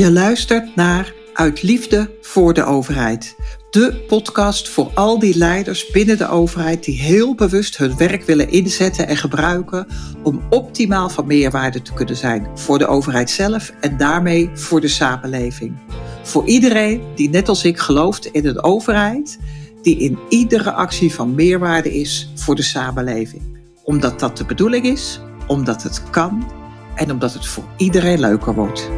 Je luistert naar Uit Liefde voor de Overheid. De podcast voor al die leiders binnen de overheid die heel bewust hun werk willen inzetten en gebruiken om optimaal van meerwaarde te kunnen zijn voor de overheid zelf en daarmee voor de samenleving. Voor iedereen die net als ik gelooft in een overheid die in iedere actie van meerwaarde is voor de samenleving. Omdat dat de bedoeling is, omdat het kan en omdat het voor iedereen leuker wordt.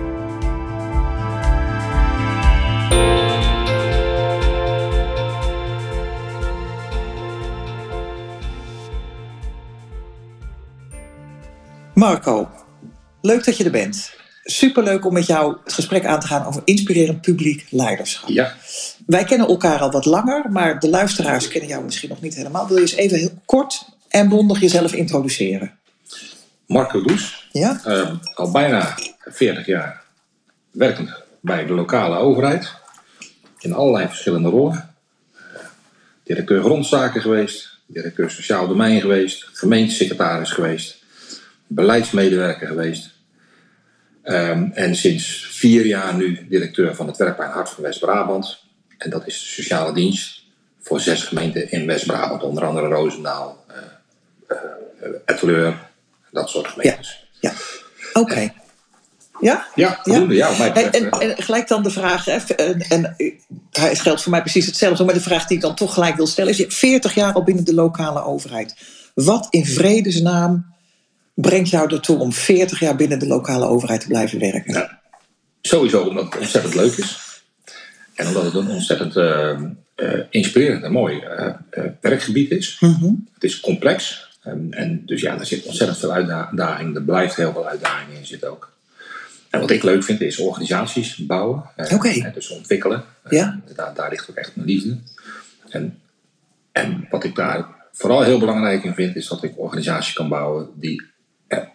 Marco, leuk dat je er bent. Superleuk om met jou het gesprek aan te gaan over inspirerend publiek leiderschap. Ja. Wij kennen elkaar al wat langer, maar de luisteraars kennen jou misschien nog niet helemaal. Wil je eens even heel kort en bondig jezelf introduceren? Marco Does, Ja? eh, al bijna 40 jaar werkend bij de lokale overheid. In allerlei verschillende rollen. Directeur grondzaken geweest, directeur sociaal domein geweest, gemeentesecretaris geweest, beleidsmedewerker geweest. Ehm, en sinds vier jaar nu directeur van het werkplein Hart van West-Brabant. En dat is de sociale dienst voor zes gemeenten in West-Brabant. Onder andere Roosendaal, eh eh, Etteleur, dat soort gemeentes. Ja. Oké. Ja? Ja, voldoende. Ja, mij En, en, gelijk dan de vraag, hè, en, en het geldt voor mij precies hetzelfde, maar de vraag die ik dan toch gelijk wil stellen is: je hebt 40 jaar al binnen de lokale overheid. Wat in vredesnaam brengt jou ertoe om 40 jaar binnen de lokale overheid te blijven werken? Ja. Sowieso omdat het ontzettend leuk is. En omdat het een ontzettend eh, eh, inspirerend en mooi eh, werkgebied is. Mhm. Het is complex. En, en dus ja, er zit ontzettend veel uitdaging. Er blijft heel veel uitdaging in zitten ook. En wat ik leuk vind is organisaties bouwen. Oké. eh, Dus ontwikkelen. Ja. Daar, daar ligt ook echt mijn liefde. En, en wat ik daar vooral heel belangrijk in vind, is dat ik organisaties kan bouwen die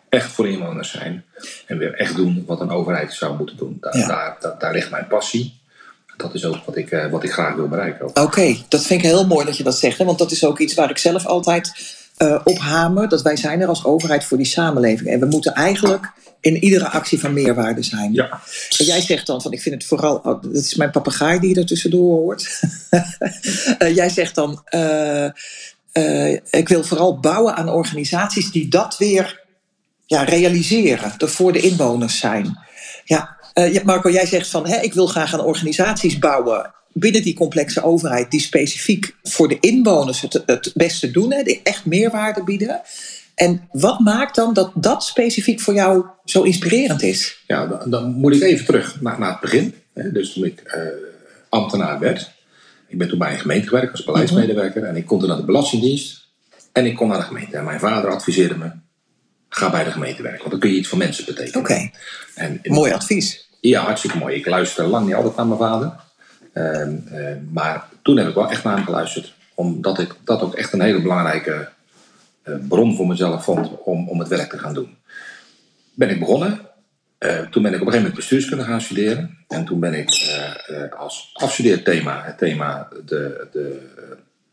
echt voor inwoners zijn. En weer echt doen wat een overheid zou moeten doen. Daar, Ja. daar, daar, daar ligt mijn passie. Dat is ook wat ik, eh, wat ik graag wil bereiken. Oké, dat vind ik heel mooi dat je dat zegt. Hè? Want dat is ook iets waar ik zelf altijd eh, op hamer. Dat wij zijn er als overheid voor die samenleving. En we moeten eigenlijk in iedere actie van meerwaarde zijn. Ja, En jij zegt dan van, ik vind het vooral... oh, dat is mijn papegaai die er tussendoor hoort. Eh, jij zegt dan, ik wil vooral bouwen aan organisaties die dat weer ja, realiseren. Er voor de inwoners zijn. Ja, eh, ja, Marco, jij zegt van, hè, ik wil graag aan organisaties bouwen binnen die complexe overheid die specifiek voor de inwoners het, het beste doen, hè, die echt meerwaarde bieden. En wat maakt dan dat dat specifiek voor jou zo inspirerend is? ja dan, dan moet ik even terug naar, naar het begin. hè. Dus toen ik eh, ambtenaar werd. Ik ben toen bij een gemeente gewerkt als beleidsmedewerker. En ik kon toen naar de Belastingdienst. En ik kon naar de gemeente. En mijn vader adviseerde me, ga bij de gemeente werken. Want dan kun je iets voor mensen betekenen. Oké, En, mooi advies. Ja, hartstikke mooi. Ik luisterde lang niet altijd naar mijn vader. Ehm, eh, maar toen heb ik wel echt naar hem geluisterd. Omdat ik dat ook echt een hele belangrijke eh, bron voor mezelf vond om, om het werk te gaan doen. Ben ik begonnen. Eh, toen ben ik op een gegeven moment bestuurskunde gaan studeren. En toen ben ik eh, als afstudeerthema het thema de, de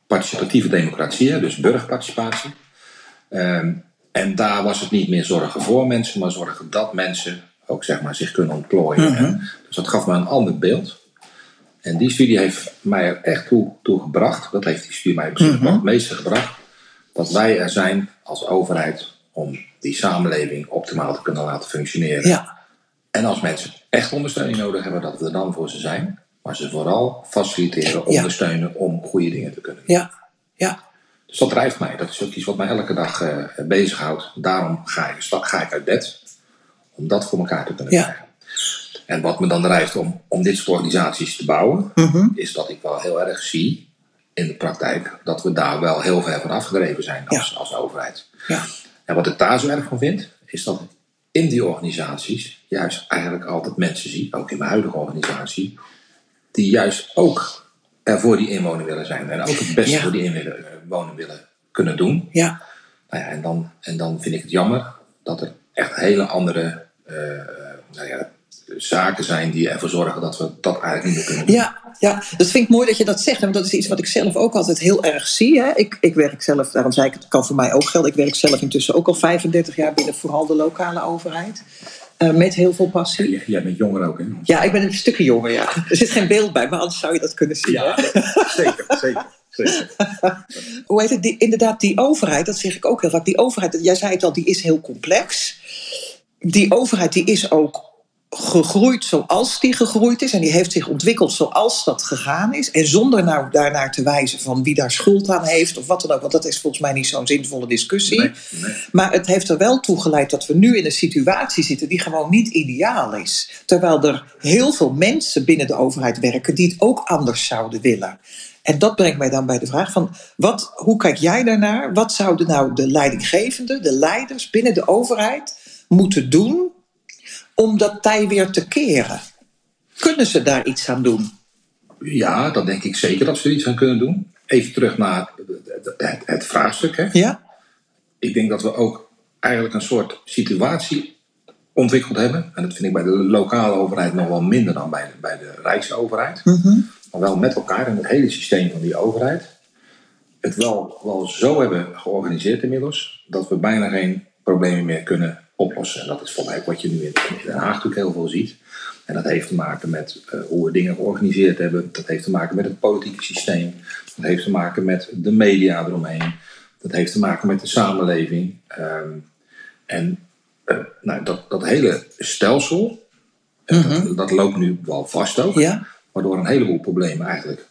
participatieve democratie, dus burgerparticipatie. En daar was het niet meer zorgen voor mensen, maar zorgen dat mensen ook zeg maar, zich kunnen ontplooien. Mhm. Dus dat gaf me een ander beeld. En die studie heeft mij er echt toe, toe gebracht. Dat heeft die studie mij misschien Mhm. wel het meeste gebracht. Dat wij er zijn als overheid om die samenleving optimaal te kunnen laten functioneren. Ja, En als mensen echt ondersteuning nodig hebben, dat we er dan voor ze zijn. Maar ze vooral faciliteren, Ja. ondersteunen om goede dingen te kunnen doen. ja, ja. Dus dat drijft mij. Dat is ook iets wat mij elke dag eh bezighoudt. Daarom ga ik, ga ik uit bed. Om dat voor elkaar te kunnen Ja. krijgen. En wat me dan drijft om, om dit soort organisaties te bouwen, Mhm. is dat ik wel heel erg zie in de praktijk dat we daar wel heel ver van afgedreven zijn als, als overheid. ja. En wat ik daar zo erg van vind, is dat ik in die organisaties juist eigenlijk altijd mensen zie, ook in mijn huidige organisatie, die juist ook er voor die inwoner willen zijn. En ook het beste Ja. voor die inwoner willen kunnen doen. ja. Nou ja, en, dan, en dan vind ik het jammer dat er echt hele andere eh, nou ja, zaken zijn die ervoor zorgen dat we dat eigenlijk niet meer kunnen doen. Ja, ja, dat vind ik mooi dat je dat zegt. Want dat is iets wat ik zelf ook altijd heel erg zie. Hè. Ik, ik werk zelf, daarom zei ik, het kan voor mij ook gelden. Ik werk zelf intussen ook al 35 jaar binnen vooral de lokale overheid. Eh, met heel veel passie. Jij, jij bent jonger ook, hè? Ja, ik ben een stukje jonger, ja. Er zit geen beeld bij, maar anders zou je dat kunnen zien. Ja, hè? zeker, zeker. zeker. Hoe heet het? Die, inderdaad, die overheid, dat zeg ik ook heel vaak. Die overheid, jij zei het al, die is heel complex. Die overheid die is ook gegroeid zoals die gegroeid is. En die heeft zich ontwikkeld zoals dat gegaan is. En zonder nou daarnaar te wijzen van wie daar schuld aan heeft of wat dan ook. Want dat is volgens mij niet zo'n zinvolle discussie. Nee, nee. Maar het heeft er wel toe geleid dat we nu in een situatie zitten die gewoon niet ideaal is. Terwijl er heel veel mensen binnen de overheid werken die het ook anders zouden willen. En dat brengt mij dan bij de vraag van, wat, hoe kijk jij daarnaar? Wat zouden nou de leidinggevenden, de leiders binnen de overheid moeten doen om dat tij weer te keren? Kunnen ze daar iets aan doen? Ja, dat denk ik zeker dat ze er iets aan kunnen doen. Even terug naar het, het, het vraagstuk. Hè. Ja? Ik denk dat we ook eigenlijk een soort situatie ontwikkeld hebben. En dat vind ik bij de lokale overheid nog wel minder dan bij de, bij de Rijksoverheid. Mhm. Maar wel met elkaar in het hele systeem van die overheid. Het wel, wel zo hebben georganiseerd inmiddels. Dat we bijna geen problemen meer kunnen oplossen. En dat is voor mij ook wat je nu in Den Haag natuurlijk heel veel ziet. En dat heeft te maken met eh, hoe we dingen georganiseerd hebben. Dat heeft te maken met het politieke systeem. Dat heeft te maken met de media eromheen. Dat heeft te maken met de samenleving. Ehm, en eh, nou, dat, dat hele stelsel, eh, dat, dat loopt nu wel vast ook. Ja? Waardoor een heleboel problemen eigenlijk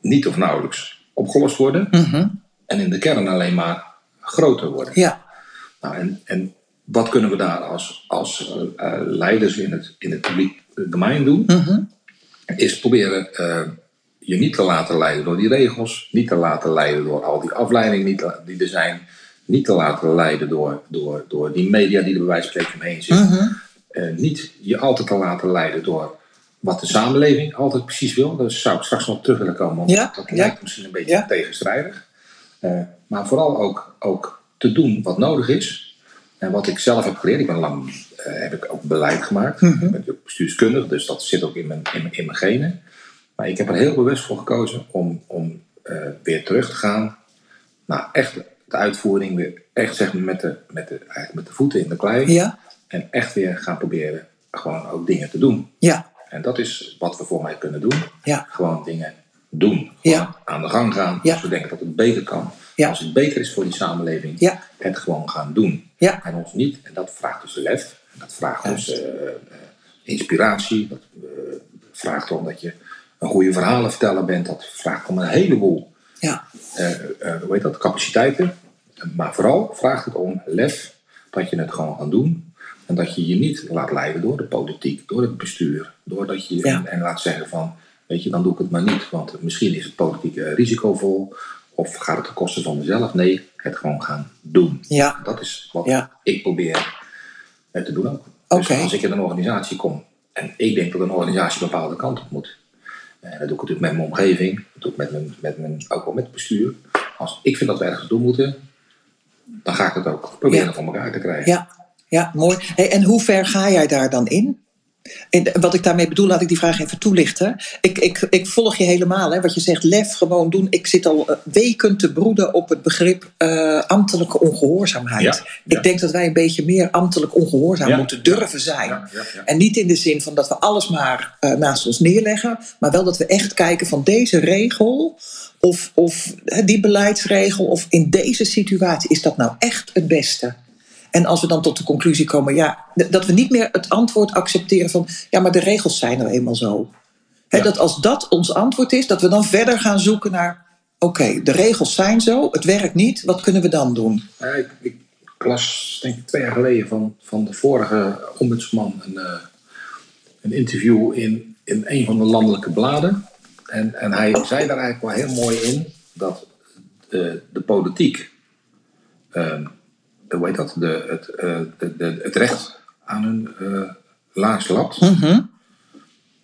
niet of nauwelijks opgelost worden. Mhm. En in de kern alleen maar groter worden. Ja. Nou, en, en wat kunnen we daar als, als eh, eh, leiders in het, in het publiek domein doen? Mhm. Is proberen eh, je niet te laten leiden door die regels, niet te laten leiden door al die afleidingen die er zijn, niet te laten leiden door, door, door die media die er bij wijze van spreken omheen zitten. Mhm. Eh, niet je altijd te laten leiden door wat de samenleving altijd precies wil. Daar zou ik straks nog terug willen komen, want Ja, dat ja. lijkt misschien een beetje Ja. tegenstrijdig. Eh, maar vooral ook, ook te doen wat nodig is. En wat ik zelf heb geleerd, ik ben lang eh, heb ik ook beleid gemaakt. Mhm. Ik ben ook bestuurskundig, dus dat zit ook in mijn, in mijn, in mijn genen. Maar ik heb er heel bewust voor gekozen om, om eh, weer terug te gaan naar echt de uitvoering. Weer echt zeg maar, met, de, met, de, eigenlijk met de voeten in de klei. Ja? En echt weer gaan proberen gewoon ook dingen te doen. Ja. En dat is wat we voor mij kunnen doen. Ja. Gewoon dingen doen. Ja. Aan de gang gaan. Ja. Als we denken dat het beter kan. Ja. Als het beter is voor die samenleving. Ja. Het gewoon gaan doen. Ja. En ons niet. En dat vraagt dus lef. En dat vraagt Juist. dus eh, eh, inspiratie. Dat eh, vraagt om dat je een goede verhalen verteller bent. Dat vraagt om een heleboel Ja. hoe heet dat, capaciteiten. Maar vooral vraagt het om lef, dat je het gewoon gaat doen. En dat je je niet laat leiden door de politiek, door het bestuur. Doordat je Ja. en, en laat zeggen van, weet je, dan doe ik het maar niet. Want misschien is het politiek risicovol. Of gaat het ten koste van mezelf? Nee, het gewoon gaan doen. Ja. Dat is wat Ja. ik probeer eh, te doen ook. Dus als ik in een organisatie kom en ik denk dat een organisatie een bepaalde kant op moet. En dat doe ik natuurlijk met mijn omgeving, dat doe ik met mijn, met mijn, ook wel met het bestuur. Als ik vind dat we ergens doen moeten, dan ga ik het ook proberen Ja. voor elkaar te krijgen. Ja, ja mooi. Hey, en hoe ver ga jij daar dan in? En wat ik daarmee bedoel, laat ik die vraag even toelichten. Ik, ik, ik volg je helemaal, hè, wat je zegt, lef gewoon doen. Ik zit al eh, weken te broeden op het begrip eh, ambtelijke ongehoorzaamheid. Ja, ja. Ik denk dat wij een beetje meer ambtelijk ongehoorzaam Ja. moeten durven zijn. En niet in de zin van dat we alles maar eh, naast ons neerleggen, maar wel dat we echt kijken van deze regel of, of die beleidsregel of in deze situatie is dat nou echt het beste. En als we dan tot de conclusie komen, ja, dat we niet meer het antwoord accepteren van, ja, maar de regels zijn nou eenmaal zo. Ja. Dat als dat ons antwoord is, dat we dan verder gaan zoeken naar, oké, de regels zijn zo, het werkt niet, wat kunnen we dan doen? Ja, ik, ik las, denk ik, twee jaar geleden van, van de vorige ombudsman een, eh, een interview in, in een van de landelijke bladen. En, en hij zei daar eigenlijk wel heel mooi in dat de, de politiek, ehm, hoe heet dat, de, het, eh, de, de, het recht aan hun eh laars lapt. Mhm.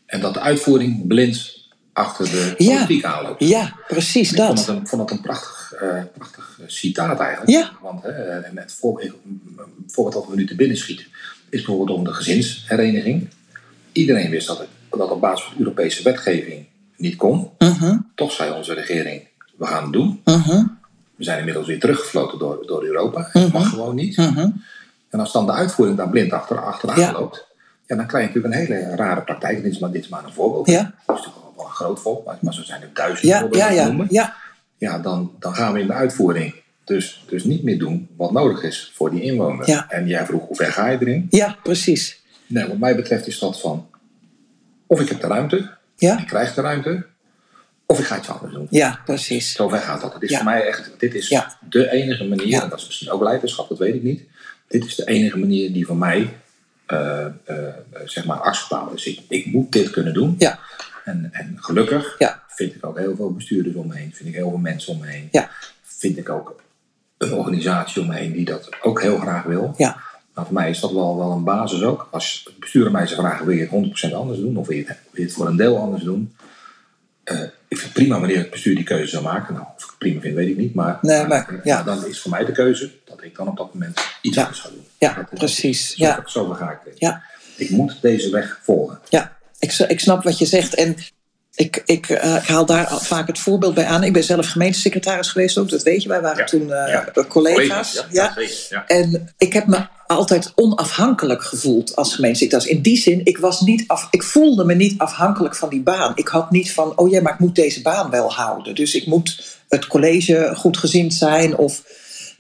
En dat de uitvoering blind achter de Ja. politiek aanloopt. Ja, precies Ik vond dat. een, vond het een prachtig, eh, prachtig citaat eigenlijk. Ja. Want hè, en het voorbeeld, voorbeeld dat we nu te binnen schieten is bijvoorbeeld om de gezinshereniging. Iedereen wist dat het dat op basis van Europese wetgeving niet kon. Mhm, Toch zei onze regering, we gaan het doen. mhm, We zijn inmiddels weer teruggefloten door, door Europa. Het mag gewoon niet. mhm. En als dan de uitvoering daar blind achter, achteraan Ja. loopt, ja, dan krijg je natuurlijk een hele rare praktijk. En dit is maar, dit is maar een voorbeeld. Ja. Dat is natuurlijk wel- een groot voorbeeld, maar- maar zo zijn er duizenden Ja, voorbeelden ja, ja, ja. Ja, dan, dan gaan we in de uitvoering dus, dus niet meer doen wat nodig is voor die inwoner. Ja. En jij vroeg, hoe ver ga je erin? Ja, precies. Nee, wat mij betreft is dat van, of ik heb de ruimte, Ja, ik krijg de ruimte, of ik ga iets anders doen. ja precies. Zo ver gaat dat. Het is Ja. voor mij echt, dit is Ja. de enige manier, Ja. en dat is misschien ook leiderschap, dat weet ik niet. Dit is de enige manier die voor mij, eh, eh, zeg maar, acceptabel is. Ik, ik moet dit kunnen doen. Ja. En, en gelukkig vind ik ook heel veel bestuurders om me heen, vind ik heel veel mensen om me heen. Ja. Vind ik ook een organisatie om me heen die dat ook heel graag wil. Ja. Maar voor mij is dat wel, wel een basis ook. Als het bestuur aan mij zou vragen, wil je het 100% anders doen? Of wil je het, wil je het voor een deel anders doen? Eh, ik vind het prima wanneer het bestuur die keuze zou maken. Nou, of ik het prima vind, weet ik niet. Maar, Nee, maar, ja. dan is voor mij de keuze dat ik dan op dat moment iets Ja. anders ga doen. Ja, Dat- precies. Zo, Ja. zo ga ik. Ja. Ik moet deze weg volgen. Ja, ik, ik snap wat je zegt. En ik, ik, eh, ik haal daar vaak het voorbeeld bij aan. Ik ben zelf gemeentesecretaris geweest ook, dat weet je. Wij waren Ja. toen eh, Ja. collega's. Zeker. Ja. En ik heb me altijd onafhankelijk gevoeld als gemeentesecretaris. In die zin, ik, was niet af, ik voelde me niet afhankelijk van die baan. Ik had niet van, oh ja, maar ik moet deze baan wel houden. Dus ik moet het college goed gezind zijn. Of,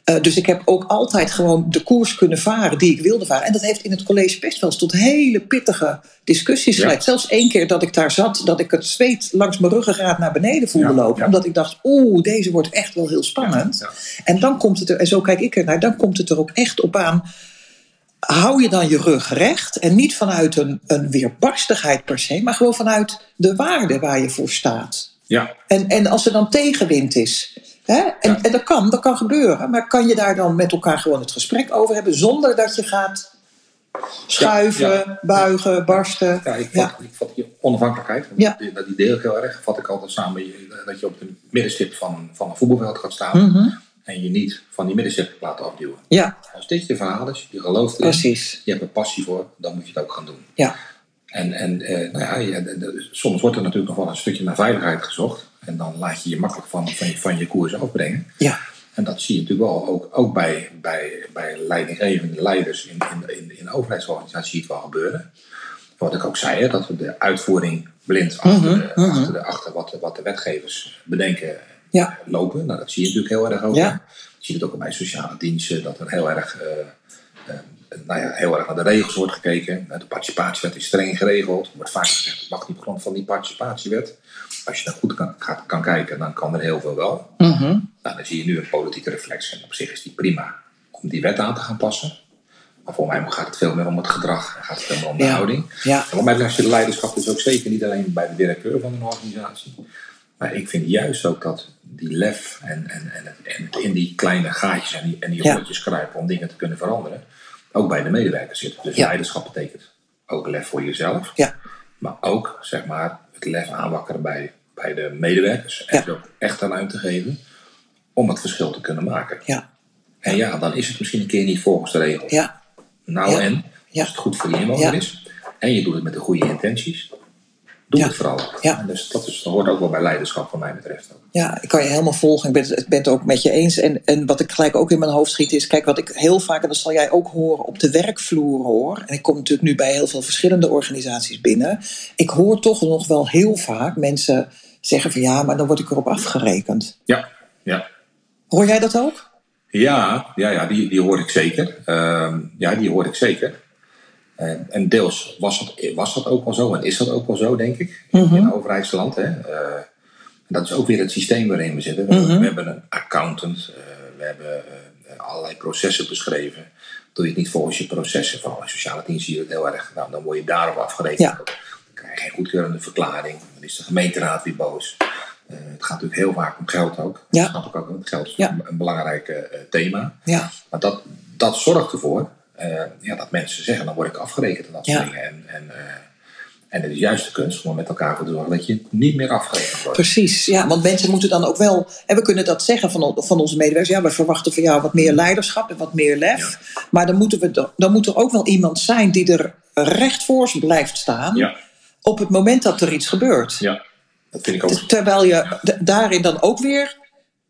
eh, dus ik heb ook altijd gewoon de koers kunnen varen die ik wilde varen. En dat heeft in het college best wel eens tot hele pittige discussies Ja. geleid. Zelfs één keer dat ik daar zat, dat ik het zweet langs mijn ruggengraat naar beneden voelde Ja, lopen. ja. Omdat ik dacht, oeh, deze wordt echt wel heel spannend. En dan komt het er, en zo kijk ik ernaar, dan komt het er ook echt op aan. Hou je dan je rug recht en niet vanuit een, een weerbarstigheid per se, maar gewoon vanuit de waarde waar je voor staat. Ja. En, en als er dan tegenwind is, hè, en, Ja. en dat kan, dat kan gebeuren, maar kan je daar dan met elkaar gewoon het gesprek over hebben zonder dat je gaat schuiven, Ja, buigen, barsten? Ja, ik vat, ik vat die onafhankelijkheid, Ja. die, dat idee heel erg, vat ik altijd samen je- dat je op de middenstip van, van een voetbalveld gaat staan Mhm. En je niet van die middenstip laat afduwen. Ja, Als dit je verhaal is, je gelooft erin, precies. je hebt er passie voor, dan moet je het ook gaan doen. Ja, En, en eh, nou ja, je- soms wordt er natuurlijk nog wel een stukje naar veiligheid gezocht en dan laat je je makkelijk van, van, je, van je koers afbrengen. ja, En dat zie je natuurlijk wel ook, ook bij, bij, bij leidinggevende leiders in, in, in, in overheidsorganisaties zie je het wel gebeuren. Wat ik ook zei, hè, dat we de uitvoering blind achter, Mhm, mhm. achter, de, achter wat, de, wat de wetgevers bedenken Ja. lopen. Nou, dat zie je natuurlijk heel erg ook. Ja. Je ziet het ook bij sociale diensten, dat er heel erg, eh, eh, nou ja, heel erg naar de regels wordt gekeken. De participatiewet is streng geregeld. Er wordt vaak gezegd, het mag niet op grond van die participatiewet. Als je daar goed kan, gaat, kan kijken, dan kan er heel veel wel. Mhm. Nou, dan zie je nu een politieke reflex. En op zich is die prima om die wet aan te gaan passen. Maar voor mij gaat het veel meer om het gedrag. en Gaat het veel meer om de Ja. houding. ja, En wat mij betreft zit leiderschap dus ook zeker niet alleen bij de directeur van een organisatie. Maar ik vind juist ook dat die lef en, en, en, het, en het in die kleine gaatjes en die, en die Ja. kruipen om dingen te kunnen veranderen. Ook bij de medewerkers zit. Dus Ja. leiderschap betekent ook lef voor jezelf. ja, Maar ook zeg maar, het lef aanwakkeren bij, bij de medewerkers. En ze ook echt de ruimte geven om het verschil te kunnen maken. ja, En ja, dan is het misschien een keer niet volgens de regels. ja, Nou en, Ja. als het goed voor je inwoner is. En je doet het met de goede intenties. Doe Ja. het vooral. Ja. En dus dat, is, dat hoort ook wel bij leiderschap, wat mij betreft. Ook. Ja, ik kan je helemaal volgen. Ik ben, het- ben het ook met je eens. En, en wat ik gelijk ook in mijn hoofd schiet is... Kijk, wat ik heel vaak, en dat zal jij ook horen, op de werkvloer hoor... en ik kom natuurlijk nu bij heel veel verschillende organisaties binnen... ik hoor toch nog wel heel vaak mensen zeggen van... ja, maar dan word ik erop afgerekend. Ja, ja. Hoor jij dat ook? Ja, ja, ja die, die hoor ik zeker. Ehm, ja, die hoor ik zeker. En, en deels was dat, was dat ook wel zo en is dat ook wel zo, denk ik, Mhm. in een overheidsland. Hè. Eh, dat is ook weer het systeem waarin we zitten. We, Mhm. we hebben een accountant, eh, we hebben eh, allerlei processen beschreven. Doe je het niet volgens je processen, vooral in sociale dienst zie je het heel erg. Nou, dan word je daarop afgerekend. Ja. Dan krijg je geen goedkeurende verklaring. Dan is de gemeenteraad weer boos. Het gaat natuurlijk heel vaak om geld ook. Ja. Dat snap ik ook, want geld is Ja. een, een belangrijk thema. Ja, Maar dat, dat zorgt ervoor eh, ja, dat mensen zeggen, dan word ik afgerekend en dat soort Ja. dingen. En, en, eh, en het is juist de kunst om met elkaar voor te zorgen dat je niet meer afgerekend wordt. precies. Ja, want mensen moeten dan ook wel... en we kunnen dat zeggen van, van onze medewerkers... ja, we verwachten van jou wat meer leiderschap en wat meer lef. Maar dan, moeten we, dan moet er ook wel iemand zijn die er recht voor blijft staan... Ja, op het moment dat er iets gebeurt. ja, dat vind ik ook. Ter- Terwijl je daarin dan ook weer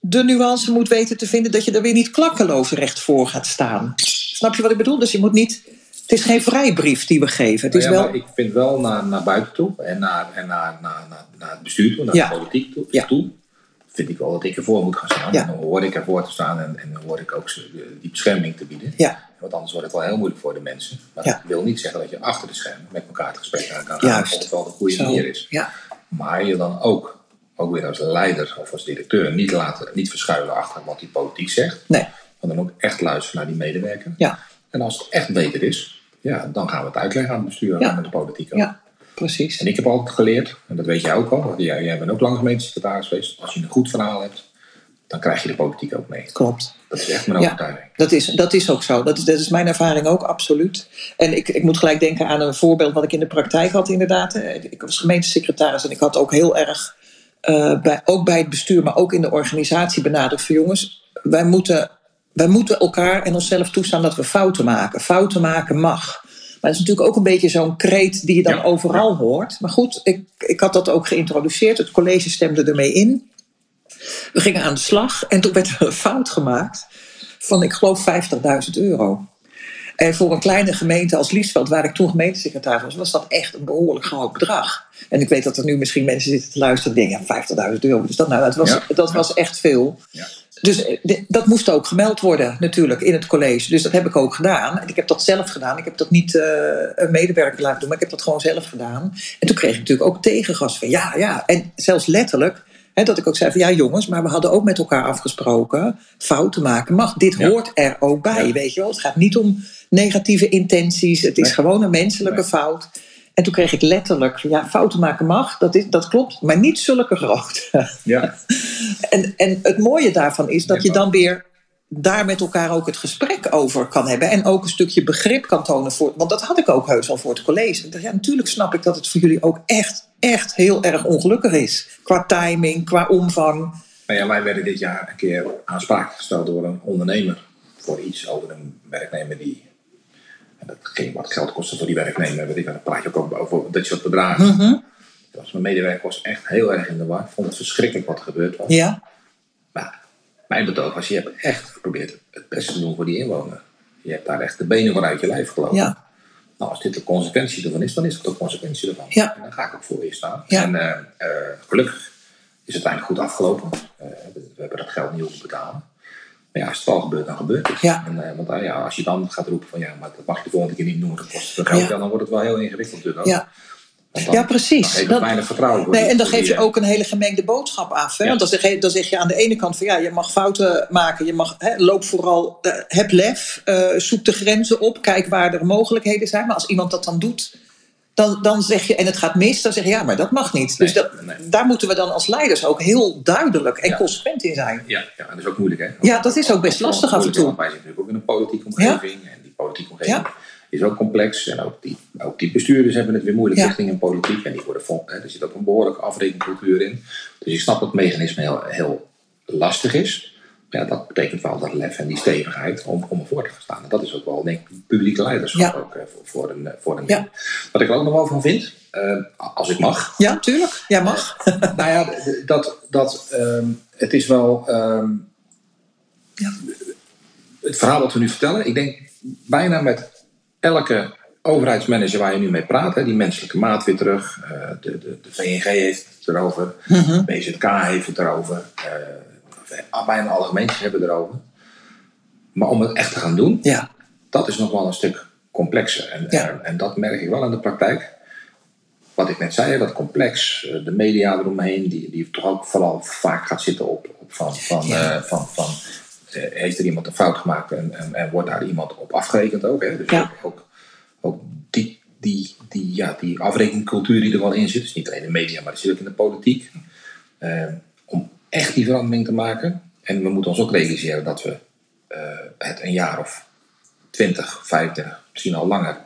de nuance moet weten te vinden dat je er weer niet klakkeloos recht voor gaat staan. Snap je wat ik bedoel? Dus je moet niet. Het is geen vrijbrief die we geven. Het is Nou ja, wel. maar ik vind wel naar, naar buiten toe en naar, en naar, naar, naar, naar het bestuur toe, naar Ja. de politiek toe, Ja. toe, vind ik wel dat ik ervoor moet gaan staan. En dan hoor ik ervoor te staan en, en dan hoor ik ook de- die bescherming te bieden. Ja, Want anders wordt het wel heel moeilijk voor de mensen. Maar Ja. dat wil niet zeggen dat je achter de schermen met elkaar het gesprek aan kan gaan. Of het wel de goede zo. manier is. Ja, Maar je dan ook, ook weer als leider of als directeur niet laten, niet verschuilen achter wat die politiek zegt. nee. Maar dan ook echt luisteren naar die medewerker. Ja, En als het echt beter is, ja, dan gaan we het uitleggen aan het bestuur en aan de politiek ook. ja, precies. En ik heb altijd geleerd, en dat weet jij ook al, want jij, jij bent ook lang gemeentesecretaris geweest. Als je een goed verhaal hebt, dan krijg je de politiek ook mee. Klopt. Dat is echt mijn Ja. overtuiging. Dat is, dat is ook zo. Dat is, dat is mijn ervaring ook, absoluut. En ik, ik moet gelijk denken aan een voorbeeld wat ik in de praktijk had, inderdaad. Eh, Ik was gemeentesecretaris en ik had ook heel erg, eh, bij, ook bij het bestuur, maar ook in de organisatie benadrukt van jongens, wij moeten, wij moeten elkaar en onszelf toestaan dat we fouten maken. Fouten maken mag. Maar dat is natuurlijk ook een beetje zo'n kreet die je dan Ja. overal hoort. Maar goed, ik, ik had dat ook geïntroduceerd. Het college stemde ermee in. We gingen aan de slag en toen werd er een fout gemaakt van, ik geloof, 50.000 euro. En voor een kleine gemeente als Liesveld, waar ik toen gemeentesecretaris was, was dat echt een behoorlijk groot bedrag. En ik weet dat er nu misschien mensen zitten te luisteren en denken, ja, 50.000 euro, is dat nou? Het was, Ja. dat was echt veel. Ja. Dus eh, dat moest ook gemeld worden natuurlijk in het college. Dus dat heb ik ook gedaan. En ik heb dat zelf gedaan. Ik heb dat niet eh, een medewerker laten doen, maar ik heb dat gewoon zelf gedaan. En toen kreeg ik natuurlijk ook tegengas van ja, ja. En zelfs letterlijk, hè, dat ik ook zei van ja jongens, maar we hadden ook met elkaar afgesproken, fouten maken mag. Dit Ja. hoort er ook bij, Ja. weet je wel. Het gaat niet om negatieve intenties. Het is Nee. gewoon een menselijke Nee. fout. En toen kreeg ik letterlijk, van, ja, fouten maken mag, dat, is, dat klopt, maar niet zulke grote. Ja. En, en het mooie daarvan is dat je dan weer daar met elkaar ook het gesprek over kan hebben. En ook een stukje begrip kan tonen voor. Want dat had ik ook heus al voor het college. Ik dacht, ja, natuurlijk snap ik dat het voor jullie ook echt, echt heel erg ongelukkig is. Qua timing, qua omvang. Nou ja, wij werden dit jaar een keer aansprakelijk gesteld door een ondernemer voor iets over een werknemer die. En dat ging wat geld kosten voor die werknemer. Weet ik, dan praat je ook over dat soort bedragen. Was mijn medewerker was echt heel erg in de war. Vond het verschrikkelijk wat er gebeurd was. Ja, Maar mijn betoog was, je hebt echt geprobeerd het beste te doen voor die inwoner. Je hebt daar echt de benen voor uit je lijf gelopen. ja, Nou, als dit de consequentie ervan is, dan is het de consequentie ervan. Ja. En dan ga ik ook voor je staan. Ja. En eh, eh, gelukkig is het uiteindelijk goed afgelopen. Eh, we, we hebben dat geld niet hoeven betalen. Maar ja, als het al gebeurt, dan gebeurt het. Ja. En, eh, want eh, ja, als je dan gaat roepen van ja, maar dat mag je de volgende keer niet noemen, dat kost veel geld, Ja. ja, dan wordt het wel heel ingewikkeld natuurlijk. ja. Dan- Ja, precies. Dan Dat- weinig vertrouwen. Nee, en dan geef je eh, ook een hele gemengde boodschap af. Hè? Ja. Want dan zeg, je, dan zeg je aan de ene kant van ja, je mag fouten maken. Je mag, hè, loop vooral, heb lef, zoek de grenzen op, kijk waar er mogelijkheden zijn. Maar als iemand dat dan doet, dan, dan zeg je, en het gaat mis, dan zeg je ja, maar dat mag niet. dus dat, nee. daar moeten we dan als leiders ook heel duidelijk en Ja. consequent in zijn. Ja, ja, dat is ook moeilijk hè. Ja, dat is ook best lastig af en toe. want Wij zitten natuurlijk ook in een politieke omgeving. En die politieke omgeving is ook complex. En ook die, ook die bestuurders hebben het weer moeilijk Ja. richting een politiek. En die worden vol, hè, er zit ook een behoorlijke afrekencultuur in. Dus ik snap dat het mechanisme heel, heel lastig is. Ja, dat betekent wel dat lef en die stevigheid om, om ervoor te gaan staan. En dat is ook wel, denk ik, publieke leiderschap Ja. ook eh, voor, een, eh, voor een Ja. Wat ik er ook nog wel van vind, eh, als ik mag, Ja, tuurlijk. Ja, mag. nou ja, dat, dat ehm, het is wel. ehm, Ja. Het verhaal wat we nu vertellen, ik denk bijna met elke overheidsmanager waar je nu mee praat, hè, die menselijke maat weer terug, de, de, de VNG heeft het erover, Mhm. BZK heeft het erover, bijna alle gemeentes hebben erover. Maar om het echt te gaan doen, Ja, dat is nog wel een stuk complexer. En, Ja. eh, en dat merk ik wel in de praktijk. Wat ik net zei, dat complex, eh, de media eromheen, die, die toch ook vooral vaak gaat zitten op, op van, van, Ja. eh, van, van eh, heeft er iemand een fout gemaakt en, en, en wordt daar iemand op afgerekend ook. Hè? Dus Ja. ook, ook, die, die, die, ja, die afrekencultuur die er wel in zit, dus niet alleen in de media, maar die zit ook in de politiek. Eh, om echt die verandering te maken. En we moeten ons ook realiseren dat we eh, het een jaar of 20, 25, misschien al langer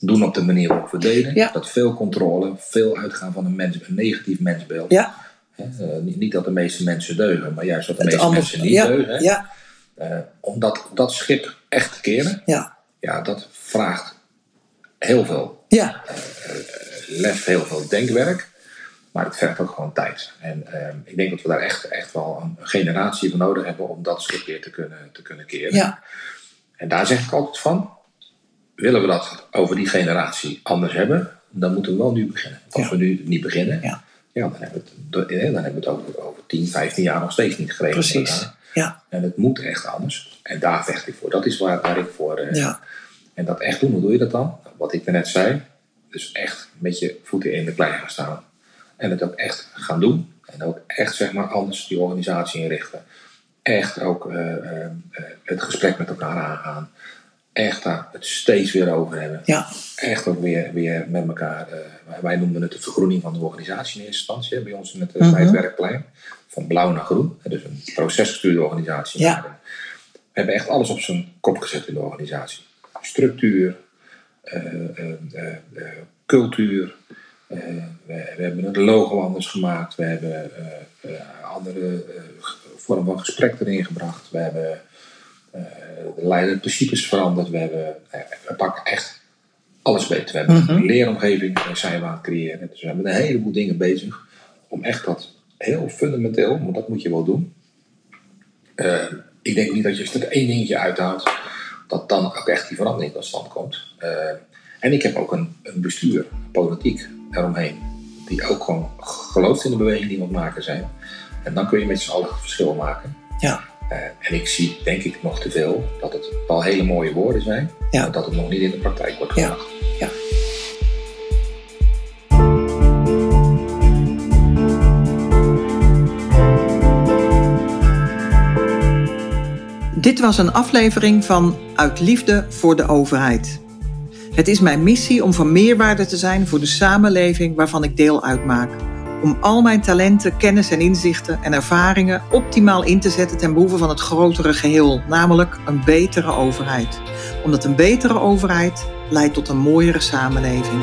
doen op de manier waarop we deden. Ja. Dat veel controle, veel uitgaan van een, mens, een negatief mensbeeld. ja. Eh, niet, niet dat de meeste mensen deugen, maar juist dat de Het meeste anders. mensen niet ja, deugen. ja, Eh, om dat, dat schip echt te keren, ja, ja, dat vraagt heel veel ja. lef, heel veel denkwerk. Maar het vergt ook gewoon tijd. En ehm, ik denk dat we daar echt, echt wel een generatie voor nodig hebben om dat schip weer te kunnen, te kunnen keren. ja. En daar zeg ik altijd van, willen we dat over die generatie anders hebben, dan moeten we wel nu beginnen. Als we nu niet beginnen, Ja. ja. dan, hebben we het, dan hebben we het over, over 10, 15 jaar nog steeds niet geregeld. Precies. Ja, En het moet echt anders. En daar vecht ik voor. Dat is waar, waar ik voor. eh, ja, En dat echt doen, hoe doe je dat dan? Wat ik net zei. Dus echt met je voeten in de klei gaan staan. En het ook echt gaan doen. En ook echt zeg maar anders die organisatie inrichten. Echt ook eh, eh, eh, het gesprek met elkaar aangaan. Echt daar het steeds weer over hebben. ja, Echt ook weer, weer met elkaar. wij- noemen het de vergroening van de organisatie in eerste instantie. Bij ons in het, bij het Mhm. werkplein. Van blauw naar groen. Dus een procesgestuurde organisatie. Ja. We hebben echt alles op zijn kop gezet in de organisatie. Structuur, cultuur. Eh, we, we hebben het logo anders gemaakt. We hebben eh, eh, andere eh, vorm van gesprek erin gebracht. We hebben de leidende principes veranderd. We, hebben, we pakken echt alles beter. We hebben Mhm. een leeromgeving zijn we aan het creëren. Dus we hebben een heleboel dingen bezig om echt dat heel fundamenteel, want dat moet je wel doen. Ik denk niet dat je als er één dingetje uithoudt, dat dan ook echt die verandering tot stand komt. En ik heb ook een, een bestuur, politiek eromheen, die ook gewoon gelooft in de beweging die we aan het maken zijn. En dan kun je met z'n allen het verschil maken. ja, Eh, en ik zie, denk ik, nog te veel dat het wel hele mooie woorden zijn, Ja. maar dat het nog niet in de praktijk wordt Ja. gebracht. ja. Dit was een aflevering van Uit Liefde voor de Overheid. Het is mijn missie om van meerwaarde te zijn voor de samenleving waarvan ik deel uitmaak. Om al mijn talenten, kennis en inzichten en ervaringen optimaal in te zetten ten behoeve van het grotere geheel, namelijk een betere overheid. Omdat een betere overheid leidt tot een mooiere samenleving.